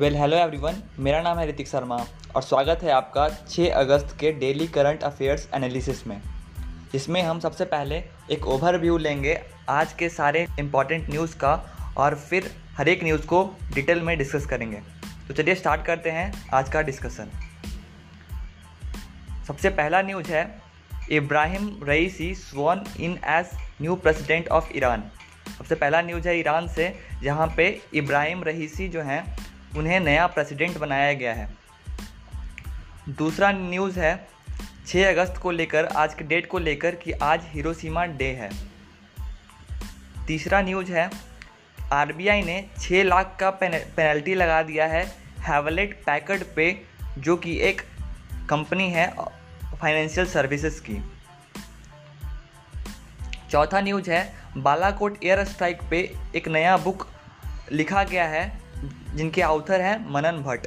Well hello everyone मेरा नाम है ऋतिक शर्मा और स्वागत है आपका 6 अगस्त के डेली करंट अफेयर्स एनालिसिस में, जिसमें हम सबसे पहले एक ओवरव्यू लेंगे आज के सारे इंपॉर्टेंट न्यूज़ का और फिर हर एक न्यूज़ को डिटेल में डिस्कस करेंगे। तो चलिए स्टार्ट करते हैं आज का डिस्कशन सबसे पहला न्यूज़ है Ebrahim Raisi sworn in as new president of Iran सबसे पहला न्यूज़ है ईरान से, जहाँ पे इब्राहिम रईसी जो हैं उन्हें नया प्रेसिडेंट बनाया गया है। दूसरा न्यूज़ है 6 अगस्त को लेकर, आज के डेट को लेकर कि आज हिरोशिमा डे है। तीसरा न्यूज़ है आरबीआई ने 6 लाख का पेनल्टी लगा दिया है हैवलेट पैकर्ड पे, जो कि एक कंपनी है फाइनेंशियल सर्विसेज़ की। चौथा न्यूज़ है बालाकोट एयर स्ट्राइक पे एक नया बुक लिखा गया है जिनके आउथर हैं मनन भट्ट।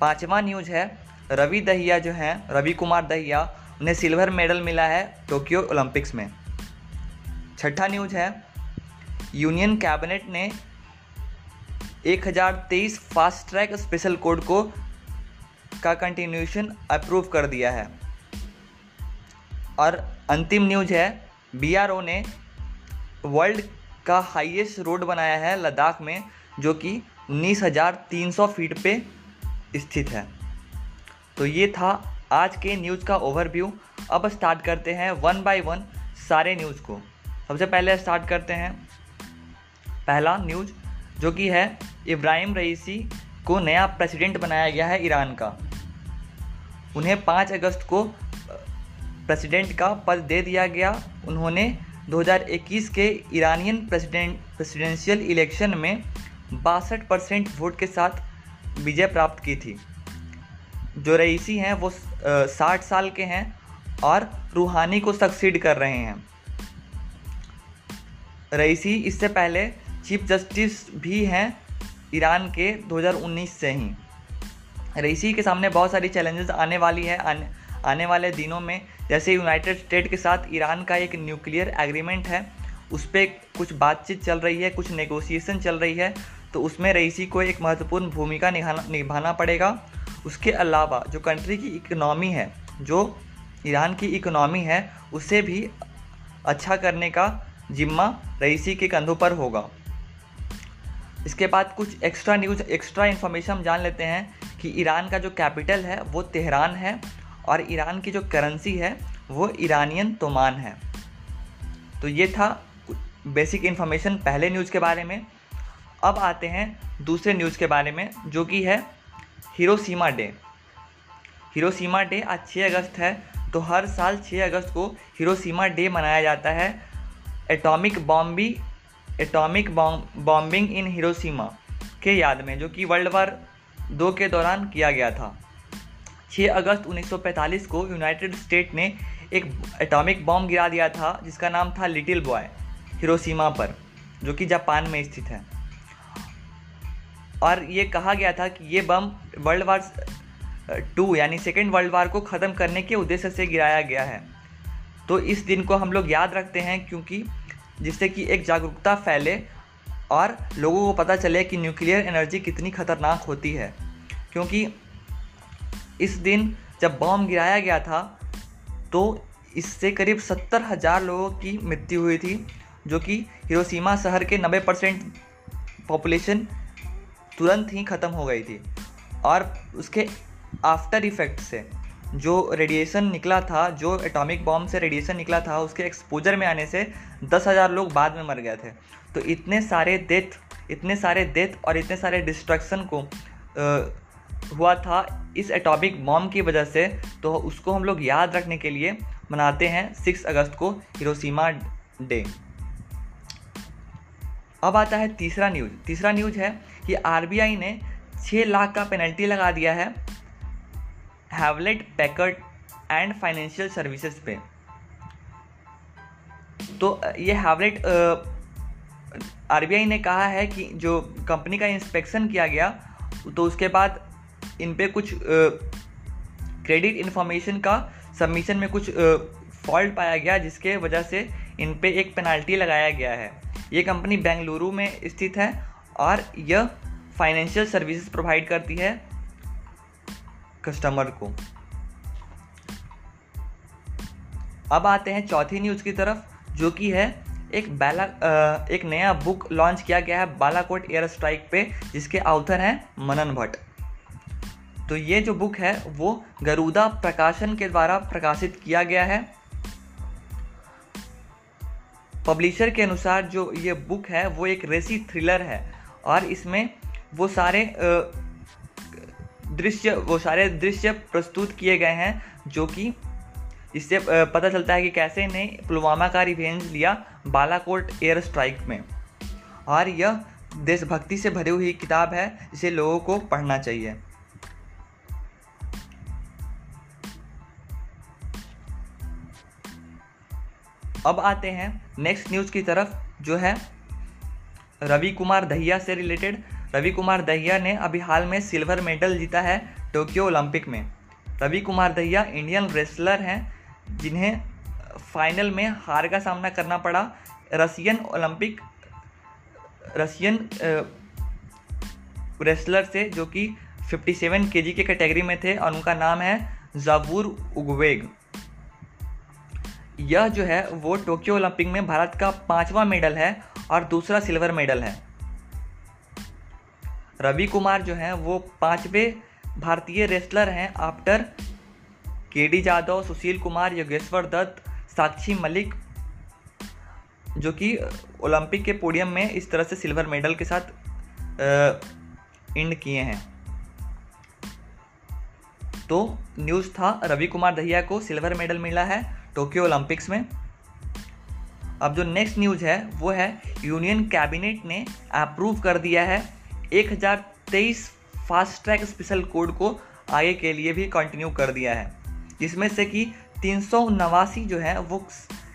पांचवा न्यूज़ है, रवि दहिया जो हैं, रवि कुमार दहिया, उन्हें सिल्वर मेडल मिला है टोक्यो ओलंपिक्स में। छठा न्यूज़ है यूनियन कैबिनेट ने 1023 फास्ट ट्रैक स्पेशल कोड को का कंटिन्यूशन अप्रूव कर दिया है। और अंतिम न्यूज़ है बीआरओ ने वर्ल्ड का हाईएस्ट रोड बनाया है लद्दाख में जो कि उन्नीस हज़ार तीन सौ फीट पे स्थित है। तो ये था आज के न्यूज़ का ओवरव्यू अब स्टार्ट करते हैं वन बाय वन सारे न्यूज़ को। सबसे पहले स्टार्ट करते हैं। पहला न्यूज़ जो कि है, इब्राहिम रईसी को नया प्रेसिडेंट बनाया गया है ईरान का। उन्हें पाँच अगस्त को प्रेसिडेंट का पद दे दिया गया। उन्होंने 2021 के ईरानियन प्रेसिडेंट प्रेसिडेंशियल इलेक्शन में बासठ परसेंट वोट के साथ विजय प्राप्त की थी। जो रईसी हैं वो साठ साल के हैं और रूहानी को सक्सीड कर रहे हैं। रईसी इससे पहले चीफ जस्टिस भी हैं ईरान के 2019 से ही। रईसी के सामने बहुत सारी चैलेंजेस आने वाली है आने, आने वाले दिनों में। जैसे यूनाइटेड स्टेट के साथ ईरान का एक न्यूक्लियर एग्रीमेंट है उस पर कुछ बातचीत चल रही है कुछ नेगोशिएशन चल रही है। तो उसमें रईसी को एक महत्वपूर्ण भूमिका निभाना निभाना पड़ेगा। उसके अलावा जो कंट्री की इकोनॉमी है, जो ईरान की इकोनॉमी है, उसे भी अच्छा करने का जिम्मा रईसी के कंधों पर होगा। इसके बाद कुछ एक्स्ट्रा न्यूज़ एक्स्ट्रा इन्फॉर्मेशन हम जान लेते हैं कि ईरान का जो कैपिटल है, वो तेहरान है और ईरान की जो करेंसी है, वो ईरानियन तोमान है। तो ये था बेसिक इन्फॉर्मेशन पहले न्यूज़ के बारे में। अब आते हैं दूसरे न्यूज़ के बारे में, जो कि है हिरोसीमा डे हिरोसीमा डे आज छः अगस्त है तो हर साल छः अगस्त को हिरोसीमा डे मनाया जाता है। Atomic bomb atomic bombing in Hiroshima के याद में, जो कि वर्ल्ड वार दो के दौरान किया गया था। 6 अगस्त 1945 को यूनाइटेड स्टेट ने एक एटॉमिक बॉम्ब गिरा दिया था, जिसका नाम था लिटिल बॉय हिरोसीमा पर, जो कि जापान में स्थित है। और ये कहा गया था कि ये बम वर्ल्ड वार टू, यानी सेकेंड वर्ल्ड वार को ख़त्म करने के उद्देश्य से गिराया गया है। तो इस दिन को हम लोग याद रखते हैं क्योंकि जिससे कि एक जागरूकता फैले और लोगों को पता चले कि न्यूक्लियर एनर्जी कितनी खतरनाक होती है। क्योंकि इस दिन जब बम गिराया गया था तो इससे करीब सत्तर हज़ार लोगों की मृत्यु हुई थी, जो कि हिरोशिमा शहर के नब्बे परसेंट पॉपुलेशन तुरंत ही ख़त्म हो गई थी। और उसके आफ्टर इफ़ेक्ट से जो रेडिएशन निकला था जो एटॉमिक बॉम्ब से रेडिएशन निकला था उसके एक्सपोजर में आने से दस हज़ार लोग बाद में मर गए थे। तो इतने सारे डेथ इतने सारे डेथ और इतने सारे डिस्ट्रक्शन को आ, हुआ था इस एटॉमिक बॉम्ब की वजह से। तो उसको हम लोग याद रखने के लिए मनाते हैं सिक्स अगस्त को हिरोशिमा डे। अब आता है तीसरा न्यूज़। तीसरा न्यूज़ है कि आरबीआई ने छः लाख का पेनल्टी लगा दिया है Hewlett, Packard and financial services पे। तो ये हैवलेट आरबीआई ने कहा है कि जो कंपनी का इंस्पेक्शन किया गया तो उसके बाद इन पे कुछ क्रेडिट इन्फॉर्मेशन का सबमिशन में कुछ फॉल्ट पाया गया, जिसके वजह से इन पे एक पेनल्टी लगाया गया है। ये कंपनी बेंगलुरु में स्थित है और यह फाइनेंशियल सर्विसेज़ प्रोवाइड करती है कस्टमर को। अब आते हैं चौथी न्यूज़ की तरफ़, जो कि है एक बाला एक नया बुक लॉन्च किया गया है बालाकोट एयर स्ट्राइक पे, जिसके आउथर हैं मनन भट्ट। तो ये जो बुक है, वो गरुदा प्रकाशन के द्वारा प्रकाशित किया गया है। पब्लिशर के अनुसार जो ये बुक है, वो एक रेसी थ्रिलर है। और इसमें वो सारे दृश्य, वो सारे दृश्य प्रस्तुत किए गए हैं, जो कि इससे पता चलता है कि कैसे ने पुलवामा का रिवेंज लिया बालाकोट एयर स्ट्राइक में। और यह देशभक्ति से भरी हुई किताब है, जिसे लोगों को पढ़ना चाहिए। अब आते हैं नेक्स्ट न्यूज़ की तरफ़, जो है रवि कुमार दहिया से रिलेटेड रवि कुमार दहिया ने अभी हाल में सिल्वर मेडल जीता है टोक्यो ओलंपिक में। रवि कुमार दहिया इंडियन रेसलर हैं, जिन्हें फाइनल में हार का सामना करना पड़ा। रसियन ओलंपिक रसियन रेसलर से, जो कि 57 केजी के कैटेगरी में थे, और उनका नाम है जाबूर उगवेग यह जो है, वो टोक्यो ओलंपिक में भारत का पांचवा मेडल है और दूसरा सिल्वर मेडल है। रवि कुमार जो हैं, वो पांचवे भारतीय रेसलर हैं after K D Yadav Sushil Kumar, Yogeshwar Dutt, Sakshi Malik, जो कि ओलंपिक के पोडियम में इस तरह से सिल्वर मेडल के साथ इंड किए हैं। तो न्यूज़ था, रवि कुमार दहिया को सिल्वर मेडल मिला है टोक्यो ओलंपिक्स में। अब जो नेक्स्ट न्यूज़ है, वो है यूनियन कैबिनेट ने अप्रूव कर दिया है 1023 फास्ट ट्रैक स्पेशल कोड को आगे के लिए भी कंटिन्यू कर दिया है। जिसमें से कि तीन जो है, वो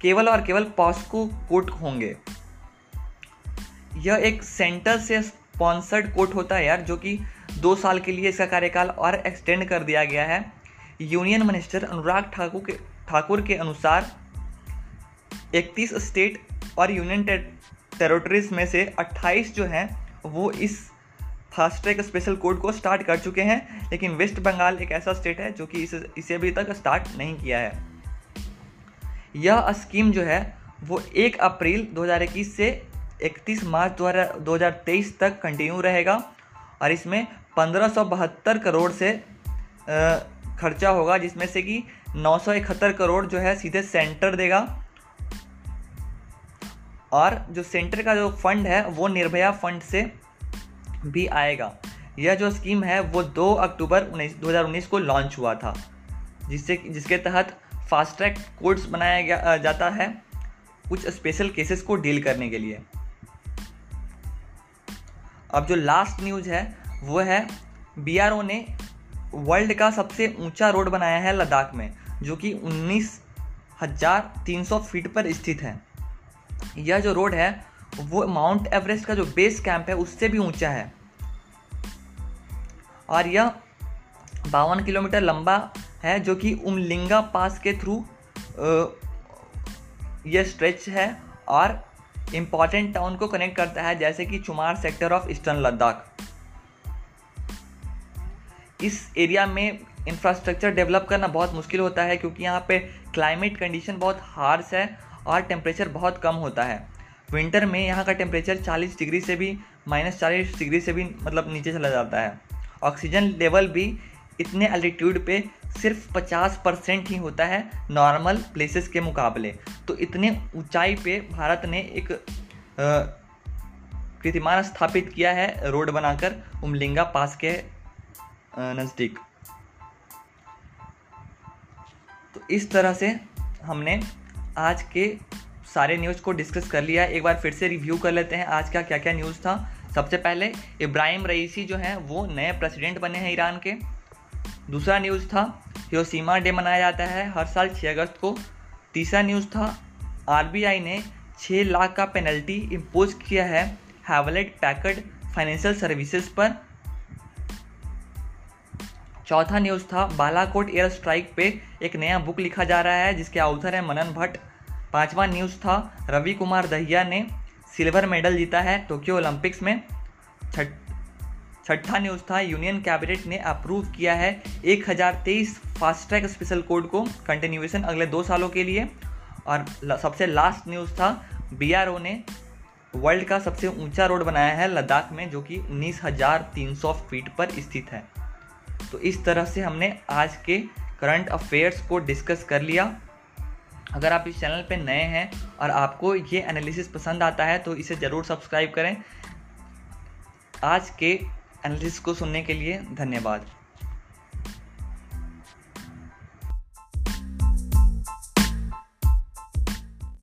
केवल और केवल पॉस्को कोट होंगे। यह एक सेंटर से स्पॉन्सर्ड कोर्ट होता है यार, जो कि दो साल के लिए इसका कार्यकाल और एक्सटेंड कर दिया गया है। यूनियन मिनिस्टर अनुराग ठाकुर के ठाकुर के अनुसार 31 स्टेट और यूनियन टेरिटरीज में से 28 जो हैं, वो इस फास्ट ट्रैक स्पेशल कोड को स्टार्ट कर चुके हैं। लेकिन वेस्ट बंगाल एक ऐसा स्टेट है जो कि इसे इसे अभी तक स्टार्ट नहीं किया है। यह स्कीम जो है, वो 1 अप्रैल 2021 से 31 मार्च दो तक कंटिन्यू रहेगा और इसमें पंद्रह करोड़ से खर्चा होगा, जिसमें से कि नौ सौ इकहत्तर करोड़ जो है सीधे सेंटर देगा। और जो सेंटर का जो फंड है, वो निर्भया फंड से भी आएगा। यह जो स्कीम है, वो 2 अक्टूबर उन्नीस, दो को लॉन्च हुआ था, जिससे जिसके तहत फास्ट ट्रैक कोर्ट्स बनाया गया जाता है कुछ स्पेशल केसेस को डील करने के लिए। अब जो लास्ट न्यूज़ है, वो है, बीआरओ ने वर्ल्ड का सबसे ऊँचा रोड बनाया है लद्दाख में। जो कि उन्नीस हज़ार तीन सौ फीट पर स्थित है। यह जो रोड है, वो माउंट एवरेस्ट का जो बेस कैंप है, उससे भी ऊँचा है। और यह बावन किलोमीटर लंबा है, जो कि उमलिंगा पास के थ्रू यह स्ट्रेच है और इंपॉर्टेंट टाउन को कनेक्ट करता है, जैसे कि Chumar sector of eastern Ladakh. इस एरिया में इंफ्रास्ट्रक्चर डेवलप करना बहुत मुश्किल होता है क्योंकि यहाँ पे क्लाइमेट कंडीशन बहुत हार्श है और टेम्परेचर बहुत कम होता है। विंटर में यहाँ का टेम्परेचर 40 डिग्री से भी माइनस चालीस डिग्री से भी मतलब नीचे चला जाता है। ऑक्सीजन लेवल भी इतने एल्टीट्यूड पे सिर्फ़ 50 परसेंट ही होता है नॉर्मल प्लेसेस के मुकाबले। तो इतने ऊंचाई पे भारत ने एक कीर्तिमान स्थापित किया है रोड बनाकर उमलिंगा पास के नज़दीक। इस तरह से हमने आज के सारे न्यूज़ को डिस्कस कर लिया एक बार फिर से रिव्यू कर लेते हैं। आज का क्या क्या न्यूज़ था? सबसे पहले, इब्राहिम रईसी जो हैं, वो नए प्रेसिडेंट बने हैं ईरान के। दूसरा न्यूज़ था, हिरोशिमा डे मनाया जाता है हर साल 6 अगस्त को। तीसरा न्यूज़ था आरबीआई ने 6 लाख का पेनल्टी इम्पोज किया है। हैवलेट पैकर्ड फाइनेंशियल सर्विसेज़ पर। चौथा न्यूज़ था, बालाकोट एयर स्ट्राइक पे एक नया बुक लिखा जा रहा है, जिसके आउथर है मनन भट्ट। पांचवा न्यूज़ था, रवि कुमार दहिया ने सिल्वर मेडल जीता है टोक्यो ओलंपिक्स में। छठ, छठा न्यूज़ था यूनियन कैबिनेट ने अप्रूव किया है एक हज़ार तेईस फास्ट ट्रैक स्पेशल कोड को कंटिन्यूएशन अगले दो सालों के लिए। और सबसे लास्ट न्यूज़ था बीआरओ ने वर्ल्ड का सबसे ऊँचा रोड बनाया है लद्दाख में, जो कि उन्नीस फीट पर स्थित है। तो इस तरह से हमने आज के करंट अफेयर्स को डिस्कस कर लिया। अगर आप इस चैनल पे नए हैं और आपको ये एनालिसिस पसंद आता है तो इसे ज़रूर सब्सक्राइब करें। आज के एनालिसिस को सुनने के लिए धन्यवाद।